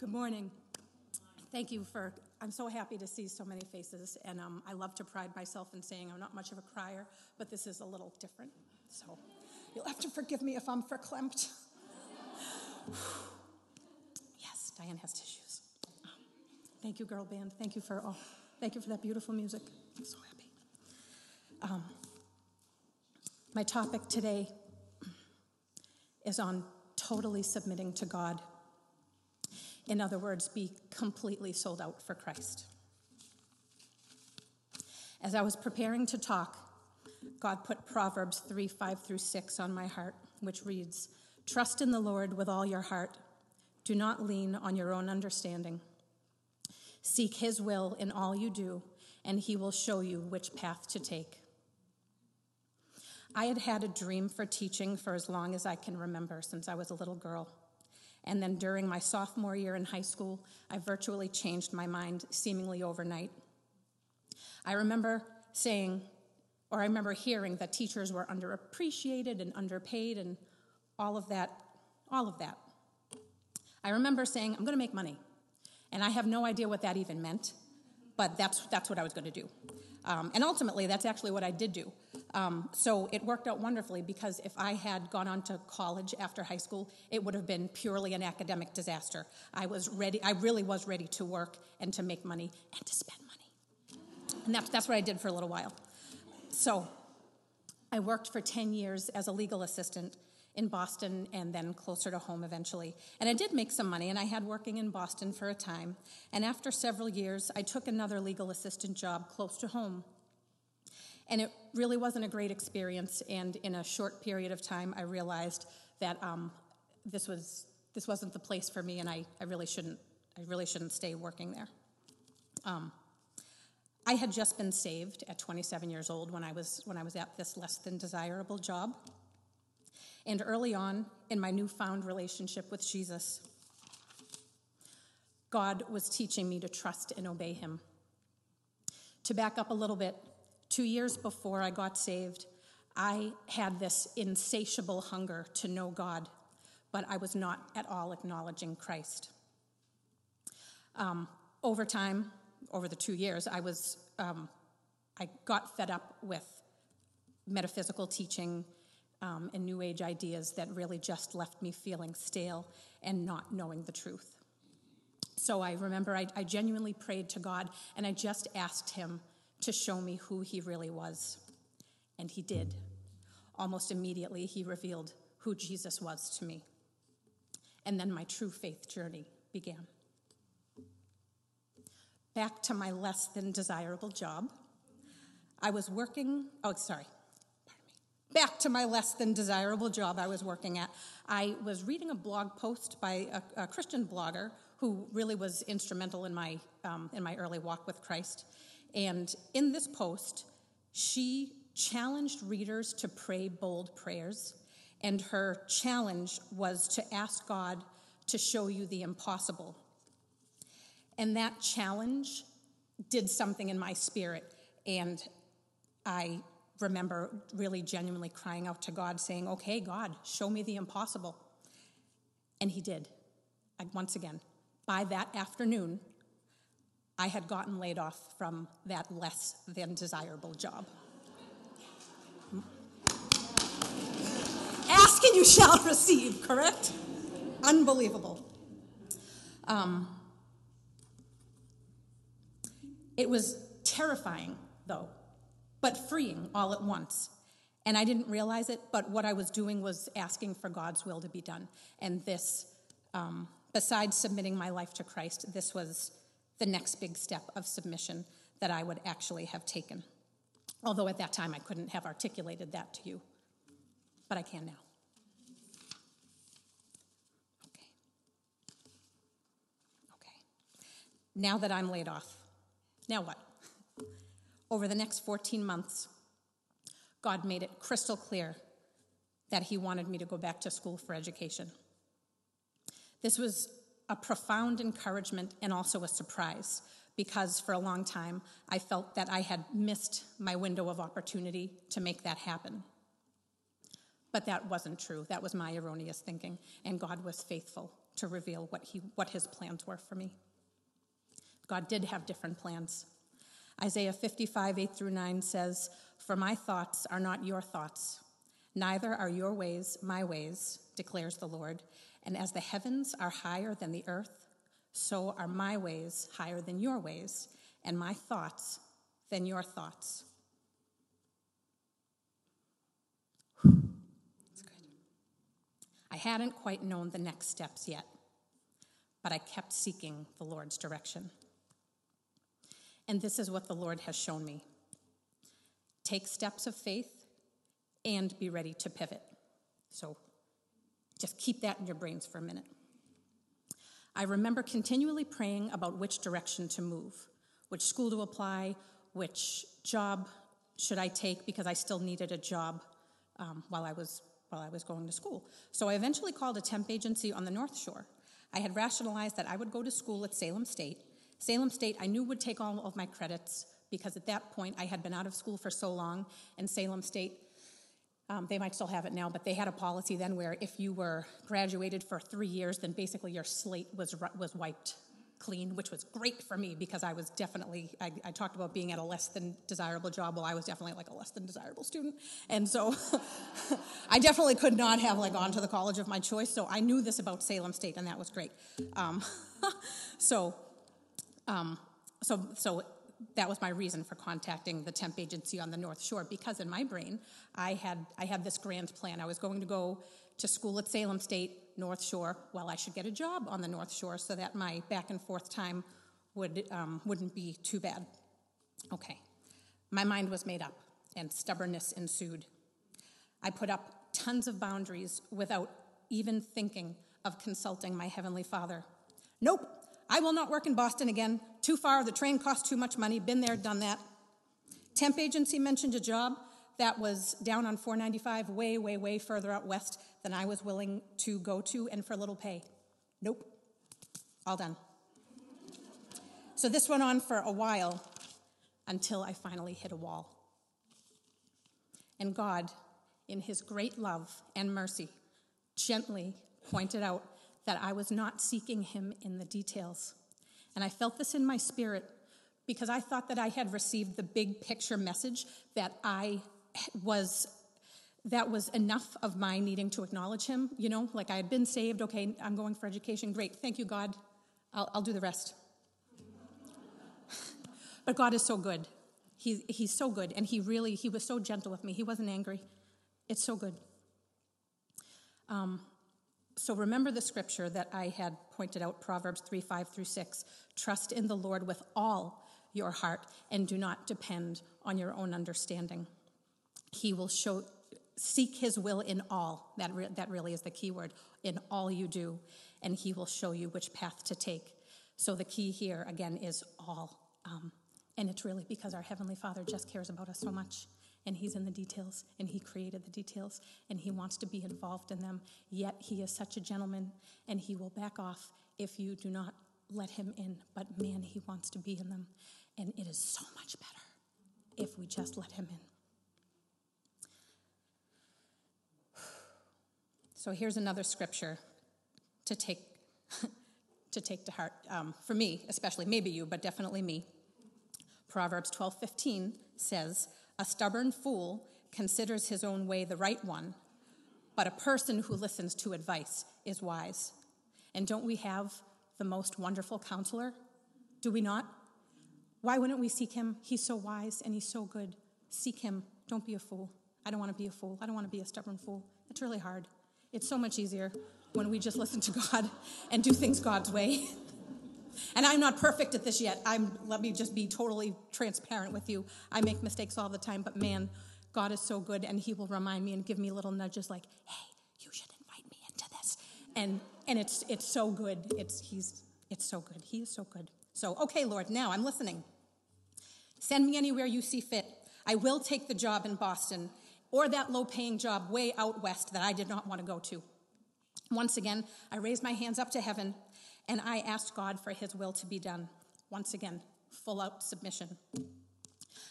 Good morning. Thank you for, I'm so happy to see so many faces, and um, I love to pride myself in saying I'm not much of a crier, but this is a little different. So you'll have to forgive me if I'm verklempt. yes, Diane has tissues. thank you, girl band. Thank you for all. Thank you for that beautiful music. I'm so happy. Um, my topic today is on totally submitting to God. In other words, be completely sold out for Christ. As I was preparing to talk, God put Proverbs 3 5 through 6 on my heart, which reads Trust in the Lord with all your heart. Do not lean on your own understanding. Seek his will in all you do, and he will show you which path to take. I had had a dream for teaching for as long as I can remember since I was a little girl. And then during my sophomore year in high school, I virtually changed my mind seemingly overnight. I remember saying, or I remember hearing that teachers were underappreciated and underpaid and all of that, all of that. I remember saying, I'm going to make money. And I have no idea what that even meant, but that's, that's what I was going to do. Um, and ultimately, that's actually what I did do. Um, so it worked out wonderfully because if I had gone on to college after high school, it would have been purely an academic disaster. I was ready, I really was ready to work and to make money and to spend money. And that's, that's what I did for a little while. So I worked for 10 years as a legal assistant in Boston and then closer to home eventually. And I did make some money, and I had working in Boston for a time. And after several years, I took another legal assistant job close to home. And it really wasn't a great experience. And in a short period of time, I realized that um, this was this wasn't the place for me, and I, I really shouldn't I really shouldn't stay working there. Um, I had just been saved at 27 years old when I was when I was at this less than desirable job. And early on in my newfound relationship with Jesus, God was teaching me to trust and obey Him. To back up a little bit, Two years before I got saved, I had this insatiable hunger to know God, but I was not at all acknowledging Christ. Um, over time, over the two years, I was um, I got fed up with metaphysical teaching um, and New Age ideas that really just left me feeling stale and not knowing the truth. So I remember I, I genuinely prayed to God and I just asked Him to show me who he really was. And he did. Almost immediately, he revealed who Jesus was to me. And then my true faith journey began. Back to my less than desirable job. I was working, oh, sorry, back to my less than desirable job I was working at. I was reading a blog post by a, a Christian blogger who really was instrumental in my, um, in my early walk with Christ. And in this post, she challenged readers to pray bold prayers. And her challenge was to ask God to show you the impossible. And that challenge did something in my spirit. And I remember really genuinely crying out to God, saying, Okay, God, show me the impossible. And He did. once again, by that afternoon, I had gotten laid off from that less than desirable job. Ask and you shall receive, correct? Unbelievable. Um, it was terrifying, though, but freeing all at once. And I didn't realize it, but what I was doing was asking for God's will to be done. And this, um, besides submitting my life to Christ, this was the next big step of submission that I would actually have taken. Although at that time I couldn't have articulated that to you, but I can now. Okay. Okay. Now that I'm laid off, now what? Over the next 14 months, God made it crystal clear that He wanted me to go back to school for education. This was a profound encouragement and also a surprise because for a long time I felt that I had missed my window of opportunity to make that happen. But that wasn't true. That was my erroneous thinking, and God was faithful to reveal what, he, what his plans were for me. God did have different plans. Isaiah 55, 8 through 9 says, For my thoughts are not your thoughts, neither are your ways my ways, declares the Lord. And as the heavens are higher than the earth, so are my ways higher than your ways, and my thoughts than your thoughts. That's good. I hadn't quite known the next steps yet, but I kept seeking the Lord's direction. And this is what the Lord has shown me take steps of faith and be ready to pivot. So just keep that in your brains for a minute. I remember continually praying about which direction to move, which school to apply, which job should I take because I still needed a job um, while I was while I was going to school. So I eventually called a temp agency on the North Shore. I had rationalized that I would go to school at Salem State. Salem State I knew would take all of my credits because at that point I had been out of school for so long, and Salem State um, they might still have it now, but they had a policy then where if you were graduated for three years, then basically your slate was was wiped clean, which was great for me because I was definitely I, I talked about being at a less than desirable job. Well, I was definitely like a less than desirable student, and so I definitely could not have like gone to the college of my choice. So I knew this about Salem State, and that was great. Um, so, um, so so that was my reason for contacting the temp agency on the North Shore because in my brain, I had, I had this grand plan. I was going to go to school at Salem State, North Shore. Well, I should get a job on the North Shore so that my back and forth time would, um, wouldn't be too bad. Okay. My mind was made up, and stubbornness ensued. I put up tons of boundaries without even thinking of consulting my Heavenly Father. Nope, I will not work in Boston again. Too far, the train costs too much money. Been there, done that. Temp agency mentioned a job that was down on 495, way, way, way further out west than I was willing to go to, and for little pay. Nope. All done. So this went on for a while until I finally hit a wall. And God, in His great love and mercy, gently pointed out that I was not seeking him in the details. And I felt this in my spirit because I thought that I had received the big picture message that I was that was enough of my needing to acknowledge him you know? Like i had been saved. Okay i'm going for education. Great. Thank you god. I'll, I'll do the rest. But god is so good. He, he's so good. And he really he was so gentle with me. He wasn't angry. It's so good. Um, so remember the scripture that I had pointed out, Proverbs 3 5 through 6. Trust in the Lord with all your heart and do not depend on your own understanding. He will show, seek his will in all. That, re, that really is the key word in all you do, and he will show you which path to take. So the key here, again, is all. Um, and it's really because our Heavenly Father just cares about us so much and He's in the details, and He created the details, and He wants to be involved in them. Yet He is such a gentleman, and He will back off if you do not let Him in. But man, He wants to be in them, and it is so much better if we just let Him in. So here's another scripture to take to take to heart um, for me, especially maybe you, but definitely me. Proverbs 12:15 says, a stubborn fool considers his own way the right one, but a person who listens to advice is wise. And don't we have the most wonderful counselor? Do we not? Why wouldn't we seek him? He's so wise and he's so good. Seek him. Don't be a fool. I don't want to be a fool. I don't want to be a stubborn fool. It's really hard. It's so much easier when we just listen to God and do things God's way. And I'm not perfect at this yet. I'm let me just be totally transparent with you. I make mistakes all the time, but man, God is so good and he will remind me and give me little nudges like, "Hey, you should invite me into this." And and it's it's so good. It's he's it's so good. He is so good. So, okay, Lord, now I'm listening. Send me anywhere you see fit. I will take the job in Boston or that low paying job way out west that I did not want to go to. Once again, I raise my hands up to heaven and I asked God for his will to be done. Once again, full out submission.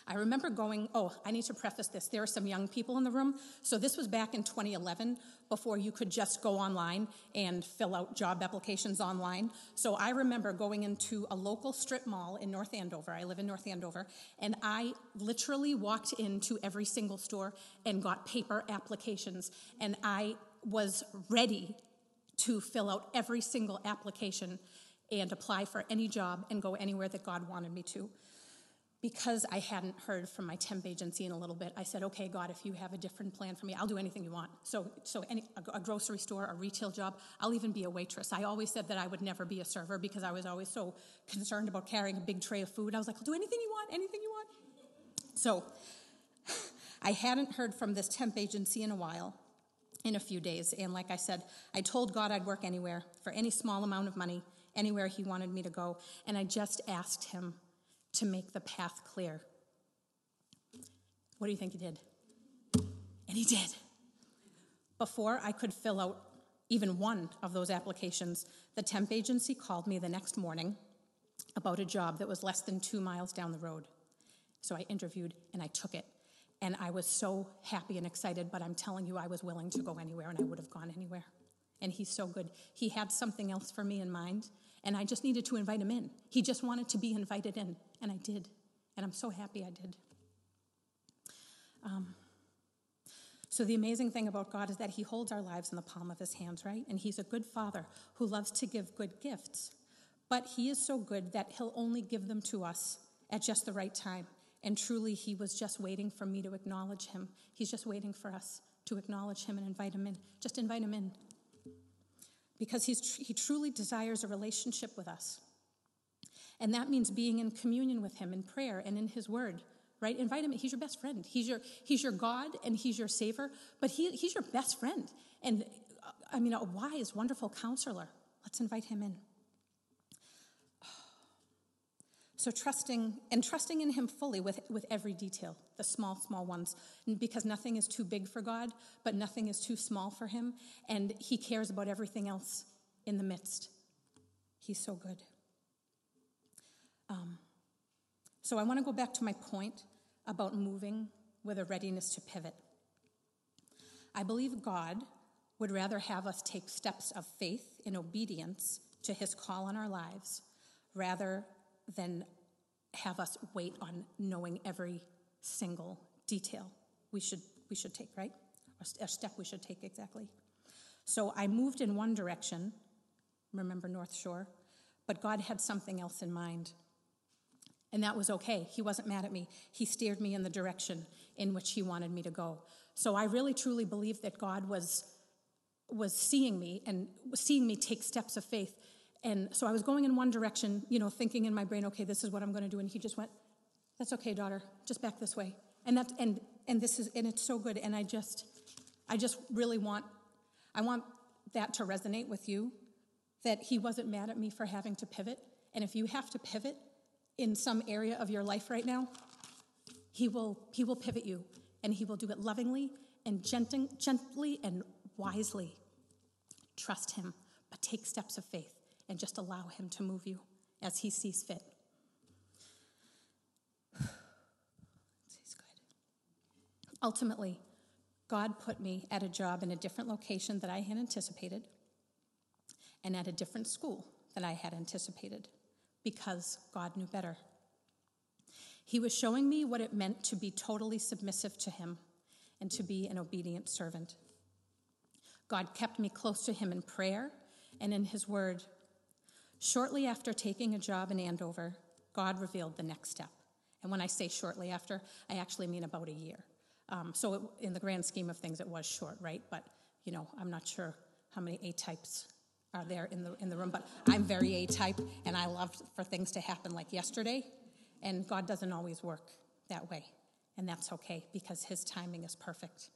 I remember going, oh, I need to preface this. There are some young people in the room. So this was back in 2011 before you could just go online and fill out job applications online. So I remember going into a local strip mall in North Andover. I live in North Andover. And I literally walked into every single store and got paper applications. And I was ready to fill out every single application and apply for any job and go anywhere that God wanted me to because I hadn't heard from my temp agency in a little bit, I said, "Okay, God, if you have a different plan for me, I'll do anything you want." So, so any a, grocery store, a retail job, I'll even be a waitress. I always said that I would never be a server because I was always so concerned about carrying a big tray of food. I was like, "I'll do anything you want, anything you want." So, I hadn't heard from this temp agency in a while, in a few days, and like I said, I told God I'd work anywhere for any small amount of money, anywhere He wanted me to go, and I just asked Him to make the path clear. What do you think he did? And he did. Before I could fill out even one of those applications, the temp agency called me the next morning about a job that was less than two miles down the road. So I interviewed and I took it. And I was so happy and excited, but I'm telling you, I was willing to go anywhere and I would have gone anywhere. And he's so good. He had something else for me in mind, and I just needed to invite him in. He just wanted to be invited in, and I did. And I'm so happy I did. Um, so, the amazing thing about God is that He holds our lives in the palm of His hands, right? And He's a good Father who loves to give good gifts. But He is so good that He'll only give them to us at just the right time. And truly, He was just waiting for me to acknowledge Him. He's just waiting for us to acknowledge Him and invite Him in. Just invite Him in because he's, he truly desires a relationship with us. And that means being in communion with him in prayer and in his word, right? Invite him. He's your best friend. He's your, he's your God and he's your savior, but he, he's your best friend. And uh, I mean, a wise, wonderful counselor. Let's invite him in. So trusting and trusting in him fully with, with every detail, the small, small ones, because nothing is too big for God, but nothing is too small for him, and he cares about everything else in the midst. He's so good. Um, so I want to go back to my point about moving with a readiness to pivot. I believe God would rather have us take steps of faith in obedience to his call on our lives rather than have us wait on knowing every single detail we should, we should take, right? A step we should take exactly. So I moved in one direction, remember North Shore, but God had something else in mind. And that was okay. He wasn't mad at me. He steered me in the direction in which he wanted me to go. So I really truly believe that God was was seeing me and seeing me take steps of faith and so I was going in one direction, you know, thinking in my brain, okay, this is what I'm going to do. And he just went, that's okay, daughter, just back this way. And that, and, and this is, and it's so good. And I just, I just really want, I want that to resonate with you that he wasn't mad at me for having to pivot. And if you have to pivot in some area of your life right now, he will, he will pivot you and he will do it lovingly and gently and wisely. Trust him, but take steps of faith and just allow Him to move you as He sees fit. He's good. Ultimately, God put me at a job in a different location that I had anticipated and at a different school than I had anticipated because God knew better. He was showing me what it meant to be totally submissive to Him and to be an obedient servant. God kept me close to Him in prayer and in His Word Shortly after taking a job in Andover, God revealed the next step. And when I say shortly after, I actually mean about a year. Um, so, it, in the grand scheme of things, it was short, right? But, you know, I'm not sure how many A types are there in the, in the room, but I'm very A type, and I love for things to happen like yesterday. And God doesn't always work that way. And that's okay because His timing is perfect.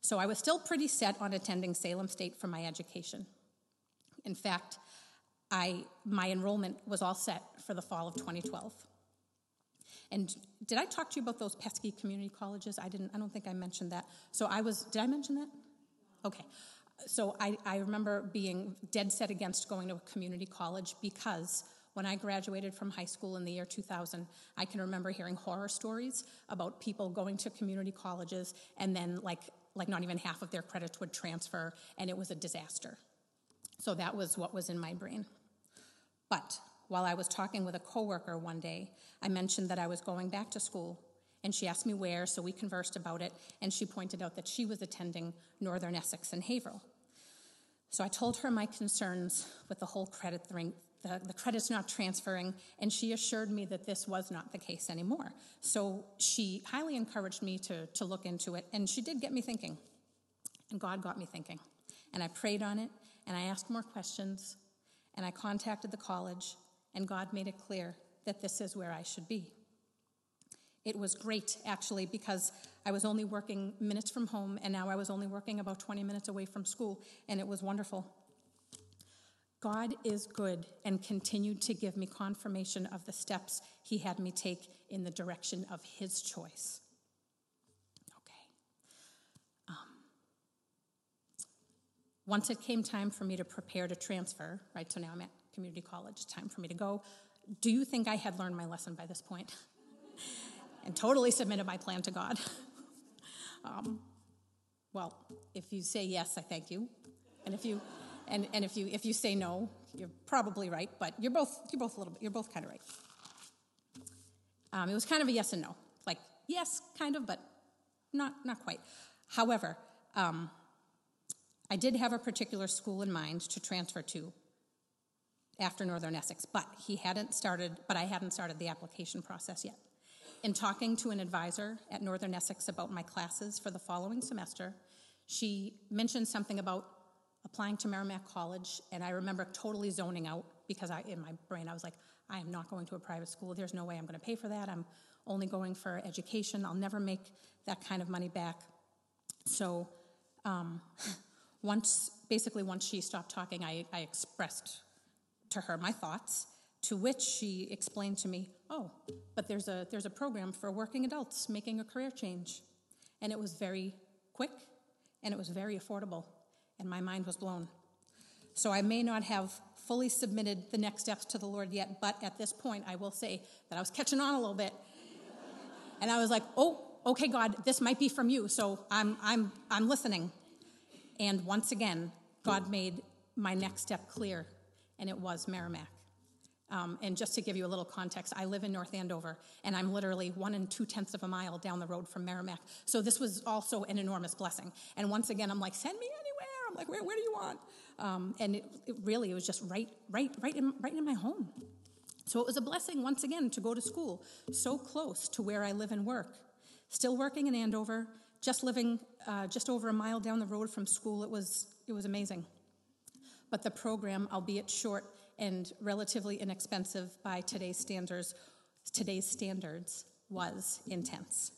So, I was still pretty set on attending Salem State for my education. In fact, I, my enrollment was all set for the fall of 2012. And did I talk to you about those pesky community colleges? I didn't. I don't think I mentioned that. So I was. Did I mention that? Okay. So I, I remember being dead set against going to a community college because When I graduated from high school in the year 2000, I can remember hearing horror stories about people going to community colleges and then, like, like not even half of their credits would transfer, and it was a disaster. So that was what was in my brain. But while I was talking with a coworker one day, I mentioned that I was going back to school, and she asked me where, so we conversed about it, and she pointed out that she was attending Northern Essex and Haverhill. So I told her my concerns with the whole credit thing, the, the credit's not transferring, and she assured me that this was not the case anymore. So she highly encouraged me to, to look into it, and she did get me thinking. And God got me thinking. And I prayed on it, and I asked more questions, and I contacted the college, and God made it clear that this is where I should be. It was great, actually, because I was only working minutes from home, and now I was only working about 20 minutes away from school, and it was wonderful. God is good and continued to give me confirmation of the steps He had me take in the direction of His choice. Okay. Um, once it came time for me to prepare to transfer, right, so now I'm at community college, time for me to go. Do you think I had learned my lesson by this point? and totally submitted my plan to God. um, well, if you say yes, I thank you, and if you and, and if you if you say no, you're probably right, but you're both you're both a little bit you're both kind of right. Um, it was kind of a yes and no, like yes, kind of, but not not quite. However, um, I did have a particular school in mind to transfer to after Northern Essex, but he hadn't started. But I hadn't started the application process yet. In talking to an advisor at Northern Essex about my classes for the following semester, she mentioned something about applying to Merrimack College, and I remember totally zoning out because I, in my brain, I was like, I am not going to a private school. There's no way I'm going to pay for that. I'm only going for education. I'll never make that kind of money back. So, um, once, basically, once she stopped talking, I, I expressed to her my thoughts, to which she explained to me, oh, but there's a, there's a program for working adults making a career change. And it was very quick and it was very affordable, and my mind was blown. So I may not have fully submitted the next steps to the Lord yet, but at this point, I will say that I was catching on a little bit. and I was like, oh, okay, God, this might be from you, so I'm, I'm, I'm listening. And once again, God made my next step clear, and it was Merrimack. Um, and just to give you a little context, I live in North Andover, and I'm literally one and two tenths of a mile down the road from Merrimack. So this was also an enormous blessing. And once again, I'm like, send me anywhere. I'm like, where, where do you want? Um, and it, it really, it was just right, right, right in, right in my home. So it was a blessing once again to go to school so close to where I live and work. Still working in Andover, just living uh, just over a mile down the road from school. It was, it was amazing. But the program, albeit short, and relatively inexpensive by today's standards, today's standards was intense.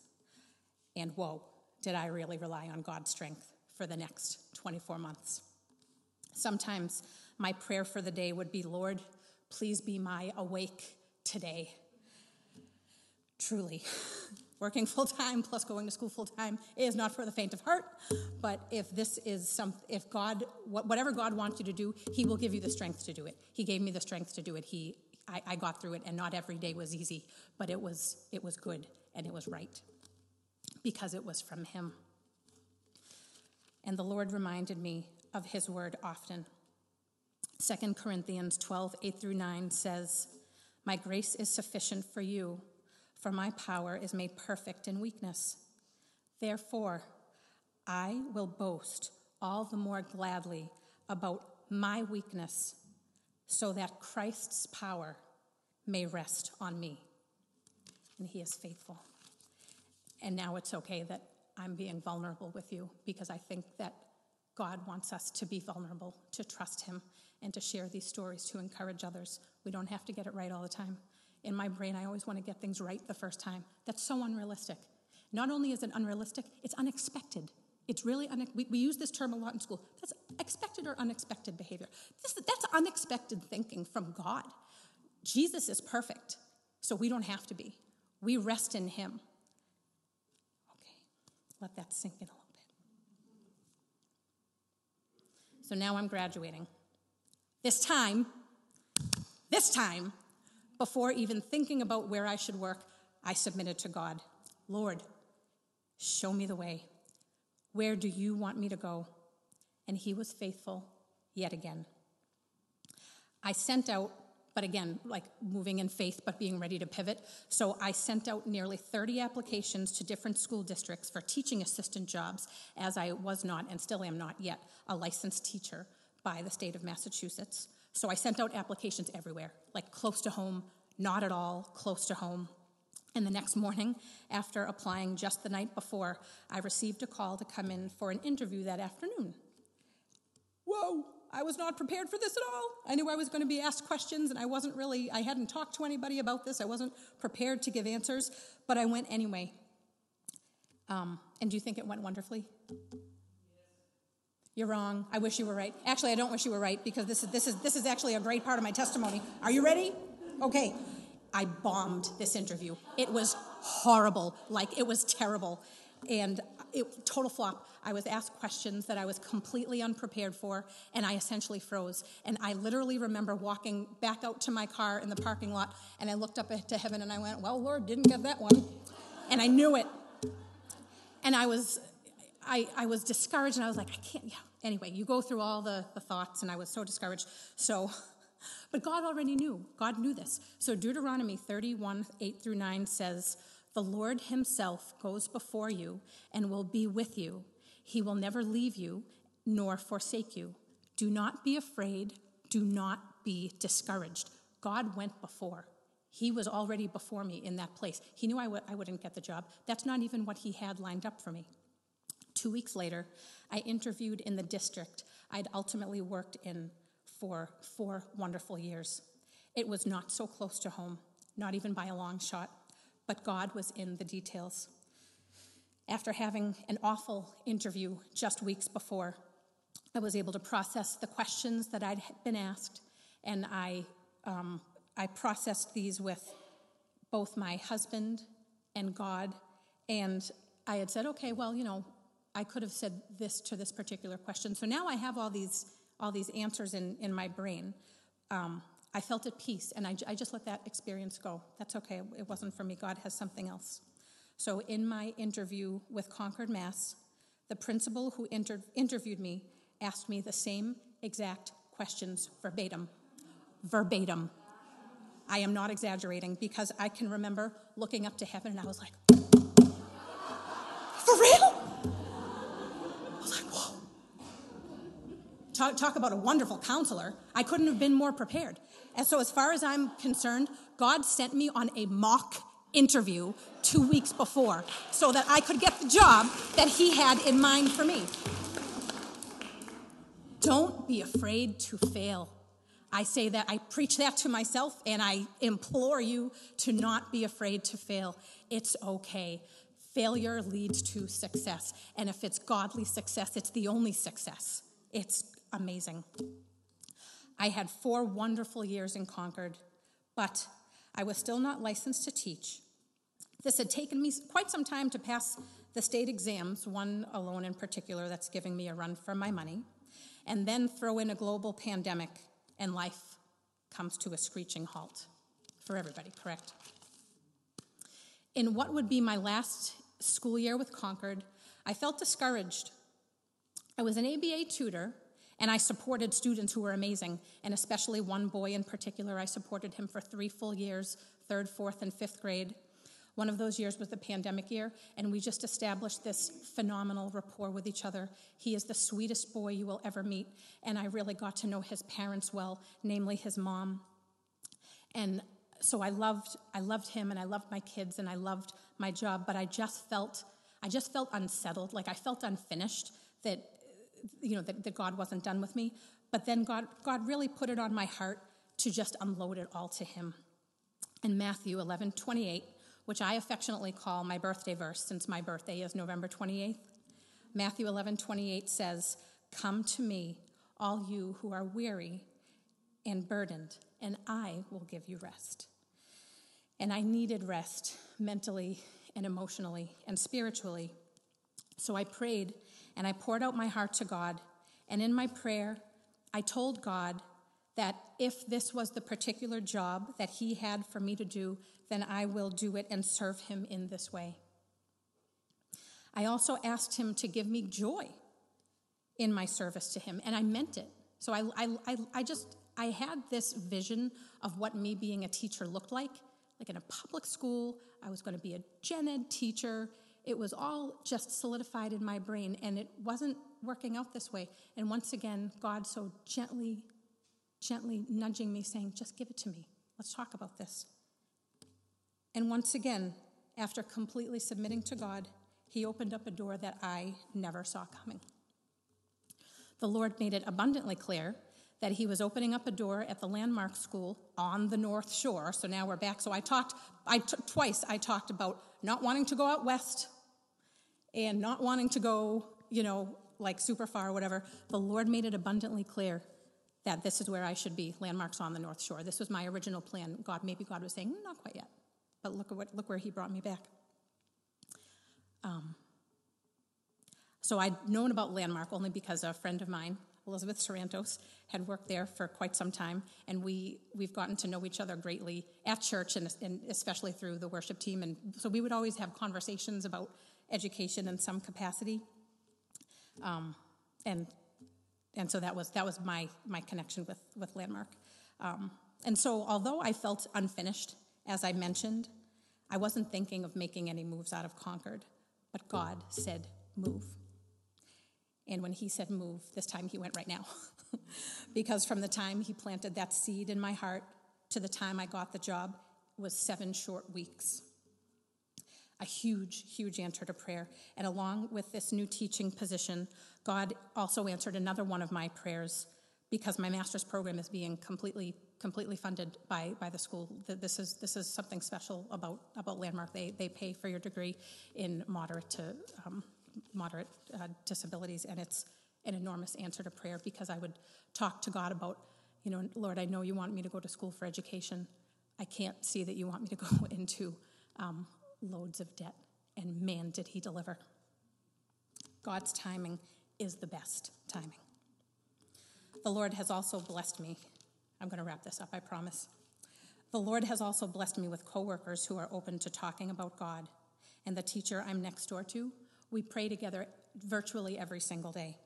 And whoa, did I really rely on God's strength for the next 24 months? Sometimes my prayer for the day would be, Lord, please be my awake today. Truly. working full time plus going to school full time is not for the faint of heart. But if this is some, if God, whatever God wants you to do, He will give you the strength to do it. He gave me the strength to do it. He, I, I got through it, and not every day was easy, but it was, it was good and it was right because it was from Him. And the Lord reminded me of His word often. 2 Corinthians 12, 8 through 9 says, My grace is sufficient for you for my power is made perfect in weakness. Therefore, I will boast all the more gladly about my weakness, so that Christ's power may rest on me. And he is faithful. And now it's okay that I'm being vulnerable with you because I think that God wants us to be vulnerable, to trust him, and to share these stories to encourage others. We don't have to get it right all the time in my brain, I always want to get things right the first time. That's so unrealistic. Not only is it unrealistic, it's unexpected. It's really, une- we, we use this term a lot in school. That's expected or unexpected behavior. This, that's unexpected thinking from God. Jesus is perfect, so we don't have to be. We rest in Him. Okay, let that sink in a little bit. So now I'm graduating. This time, this time, Before even thinking about where I should work, I submitted to God Lord, show me the way. Where do you want me to go? And he was faithful yet again. I sent out, but again, like moving in faith, but being ready to pivot. So I sent out nearly 30 applications to different school districts for teaching assistant jobs, as I was not, and still am not yet, a licensed teacher by the state of Massachusetts. So I sent out applications everywhere, like close to home, not at all, close to home. And the next morning, after applying just the night before, I received a call to come in for an interview that afternoon. Whoa, I was not prepared for this at all. I knew I was going to be asked questions, and I wasn't really, I hadn't talked to anybody about this. I wasn't prepared to give answers, but I went anyway. Um, and do you think it went wonderfully? You're wrong. I wish you were right. Actually, I don't wish you were right because this is, this is, this is actually a great part of my testimony. Are you ready? Okay. I bombed this interview. It was horrible. Like, it was terrible. And it, total flop. I was asked questions that I was completely unprepared for, and I essentially froze. And I literally remember walking back out to my car in the parking lot, and I looked up to heaven and I went, Well, Lord, didn't get that one. And I knew it. And I was I, I was discouraged and I was like, I can't, yeah. Anyway, you go through all the, the thoughts and I was so discouraged. So, but God already knew. God knew this. So Deuteronomy 31, 8 through 9 says, The Lord himself goes before you and will be with you. He will never leave you nor forsake you. Do not be afraid. Do not be discouraged. God went before. He was already before me in that place. He knew I w- I wouldn't get the job. That's not even what he had lined up for me. Two weeks later, I interviewed in the district I'd ultimately worked in for four wonderful years. It was not so close to home, not even by a long shot, but God was in the details. After having an awful interview just weeks before, I was able to process the questions that I'd been asked, and I, um, I processed these with both my husband and God. And I had said, okay, well, you know, I could have said this to this particular question. So now I have all these all these answers in in my brain. Um, I felt at peace, and I, I just let that experience go. That's okay. It wasn't for me. God has something else. So in my interview with Concord Mass, the principal who inter- interviewed me asked me the same exact questions verbatim. Verbatim. I am not exaggerating because I can remember looking up to heaven and I was like, for real? Talk, talk about a wonderful counselor. I couldn't have been more prepared. And so, as far as I'm concerned, God sent me on a mock interview two weeks before so that I could get the job that He had in mind for me. Don't be afraid to fail. I say that, I preach that to myself, and I implore you to not be afraid to fail. It's okay. Failure leads to success. And if it's godly success, it's the only success. It's amazing. I had four wonderful years in Concord, but I was still not licensed to teach. This had taken me quite some time to pass the state exams, one alone in particular that's giving me a run for my money, and then throw in a global pandemic, and life comes to a screeching halt for everybody, correct? In what would be my last school year with Concord, I felt discouraged. I was an ABA tutor and I supported students who were amazing, and especially one boy in particular. I supported him for three full years third, fourth, and fifth grade. One of those years was the pandemic year, and we just established this phenomenal rapport with each other. He is the sweetest boy you will ever meet, and I really got to know his parents well, namely his mom. And so I loved, I loved him, and I loved my kids, and I loved my job, but I just felt, I just felt unsettled, like I felt unfinished. That you know, that, that God wasn't done with me. But then God, God really put it on my heart to just unload it all to Him. In Matthew 11 28, which I affectionately call my birthday verse since my birthday is November 28th, Matthew 11 28 says, Come to me, all you who are weary and burdened, and I will give you rest. And I needed rest mentally and emotionally and spiritually. So I prayed and I poured out my heart to God. And in my prayer, I told God that if this was the particular job that He had for me to do, then I will do it and serve Him in this way. I also asked Him to give me joy in my service to Him, and I meant it. So I, I, I, just, I had this vision of what me being a teacher looked like. Like in a public school, I was going to be a gen ed teacher. It was all just solidified in my brain, and it wasn't working out this way. And once again, God so gently, gently nudging me, saying, Just give it to me. Let's talk about this. And once again, after completely submitting to God, He opened up a door that I never saw coming. The Lord made it abundantly clear that he was opening up a door at the landmark school on the north shore so now we're back so i talked I t- twice i talked about not wanting to go out west and not wanting to go you know like super far or whatever the lord made it abundantly clear that this is where i should be landmarks on the north shore. This was my original plan. God maybe god was saying mm, not quite yet. But look at what look where he brought me back. Um, so i'd known about landmark only because a friend of mine Elizabeth Sorrentos, had worked there for quite some time, and we, we've gotten to know each other greatly at church and, and especially through the worship team. And so we would always have conversations about education in some capacity. Um, and and so that was that was my my connection with with Landmark. Um, and so although I felt unfinished, as I mentioned, I wasn't thinking of making any moves out of Concord, but God said move. And when he said move, this time he went right now. because from the time he planted that seed in my heart to the time I got the job was seven short weeks. A huge, huge answer to prayer. And along with this new teaching position, God also answered another one of my prayers because my master's program is being completely completely funded by, by the school. This is this is something special about about Landmark. They they pay for your degree in moderate to um, moderate uh, disabilities, and it's an enormous answer to prayer because I would talk to God about, you know, Lord, I know you want me to go to school for education. I can't see that you want me to go into um, loads of debt. And man, did he deliver. God's timing is the best timing. The Lord has also blessed me. I'm going to wrap this up, I promise. The Lord has also blessed me with coworkers who are open to talking about God. And the teacher I'm next door to we pray together virtually every single day.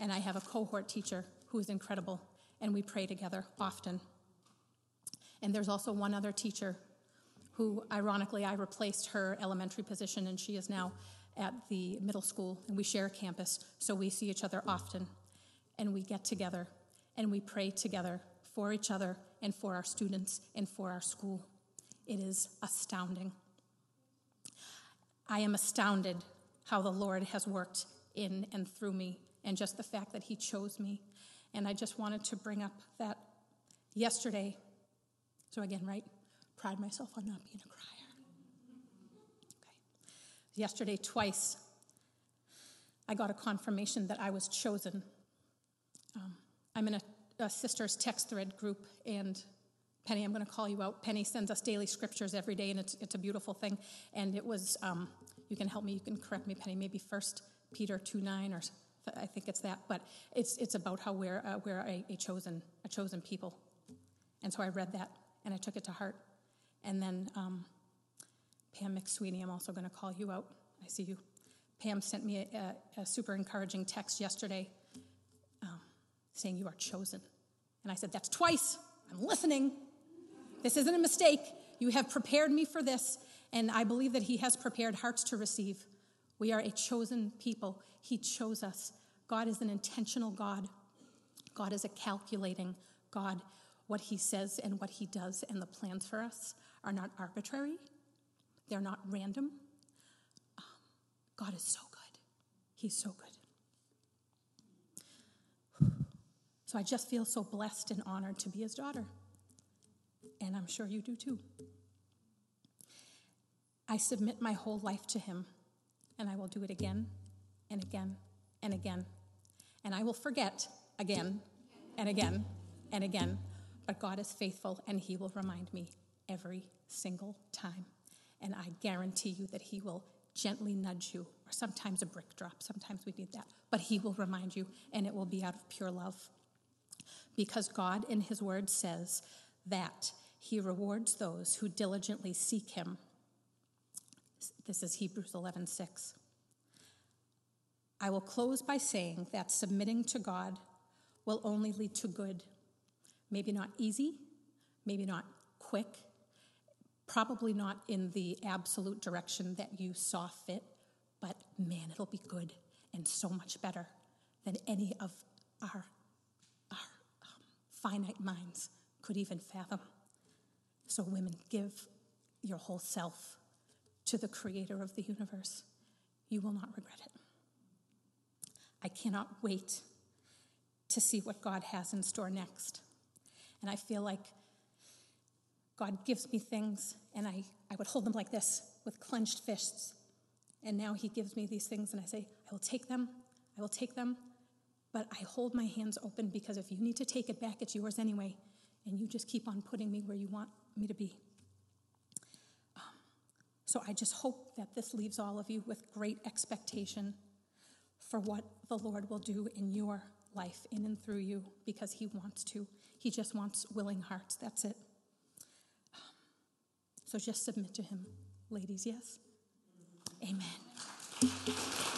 And I have a cohort teacher who is incredible, and we pray together often. And there's also one other teacher who, ironically, I replaced her elementary position, and she is now at the middle school, and we share a campus, so we see each other often. And we get together and we pray together for each other and for our students and for our school. It is astounding. I am astounded how the Lord has worked in and through me, and just the fact that He chose me. And I just wanted to bring up that yesterday, so again, right? Pride myself on not being a crier. Okay. Yesterday, twice, I got a confirmation that I was chosen. Um, I'm in a, a sister's text thread group, and Penny, I'm going to call you out. Penny sends us daily scriptures every day, and it's, it's a beautiful thing. And it was um, you can help me, you can correct me, Penny, maybe First Peter 2 9 or I think it's that, but it's, it's about how we're, uh, we're a, a, chosen, a chosen people. And so I read that and I took it to heart. And then um, Pam McSweeney, I'm also going to call you out. I see you. Pam sent me a, a, a super encouraging text yesterday um, saying, You are chosen. And I said, That's twice. I'm listening. This isn't a mistake. You have prepared me for this, and I believe that He has prepared hearts to receive. We are a chosen people. He chose us. God is an intentional God. God is a calculating God. What He says and what He does and the plans for us are not arbitrary, they're not random. Um, God is so good. He's so good. So I just feel so blessed and honored to be His daughter. And I'm sure you do too. I submit my whole life to Him, and I will do it again and again and again. And I will forget again and again and again. But God is faithful, and He will remind me every single time. And I guarantee you that He will gently nudge you, or sometimes a brick drop. Sometimes we need that. But He will remind you, and it will be out of pure love because God in His Word says that He rewards those who diligently seek Him. This is Hebrews 11 6. I will close by saying that submitting to God will only lead to good. Maybe not easy, maybe not quick, probably not in the absolute direction that you saw fit, but man, it'll be good and so much better than any of our, our um, finite minds could even fathom. So, women, give your whole self to the creator of the universe. You will not regret it. I cannot wait to see what God has in store next. And I feel like God gives me things, and I, I would hold them like this with clenched fists. And now He gives me these things, and I say, I will take them, I will take them, but I hold my hands open because if you need to take it back, it's yours anyway. And you just keep on putting me where you want me to be. Um, so I just hope that this leaves all of you with great expectation for what the Lord will do in your life, in and through you, because He wants to. He just wants willing hearts. That's it. So just submit to Him, ladies, yes? Amen.